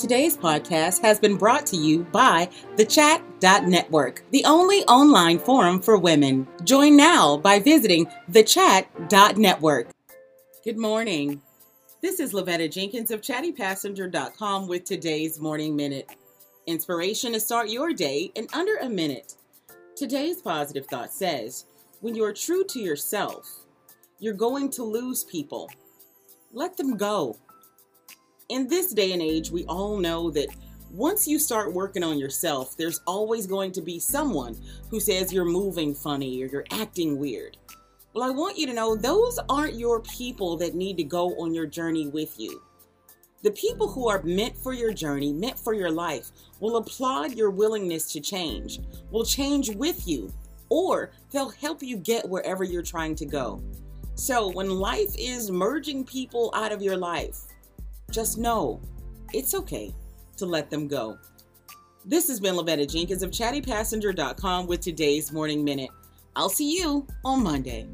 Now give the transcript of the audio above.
Today's podcast has been brought to you by the Chat.network, the only online forum for women. Join now by visiting the thechat.network. Good morning. This is Lavetta Jenkins of chattypassenger.com with today's Morning Minute. Inspiration to start your day in under a minute. Today's positive thought says, when you're true to yourself, you're going to lose people. Let them go in this day and age, we all know that once you start working on yourself, there's always going to be someone who says you're moving funny or you're acting weird. Well, I want you to know those aren't your people that need to go on your journey with you. The people who are meant for your journey, meant for your life, will applaud your willingness to change, will change with you, or they'll help you get wherever you're trying to go. So, when life is merging people out of your life, just know it's okay to let them go. This has been Lavetta Jenkins of chattypassenger.com with today's Morning Minute. I'll see you on Monday.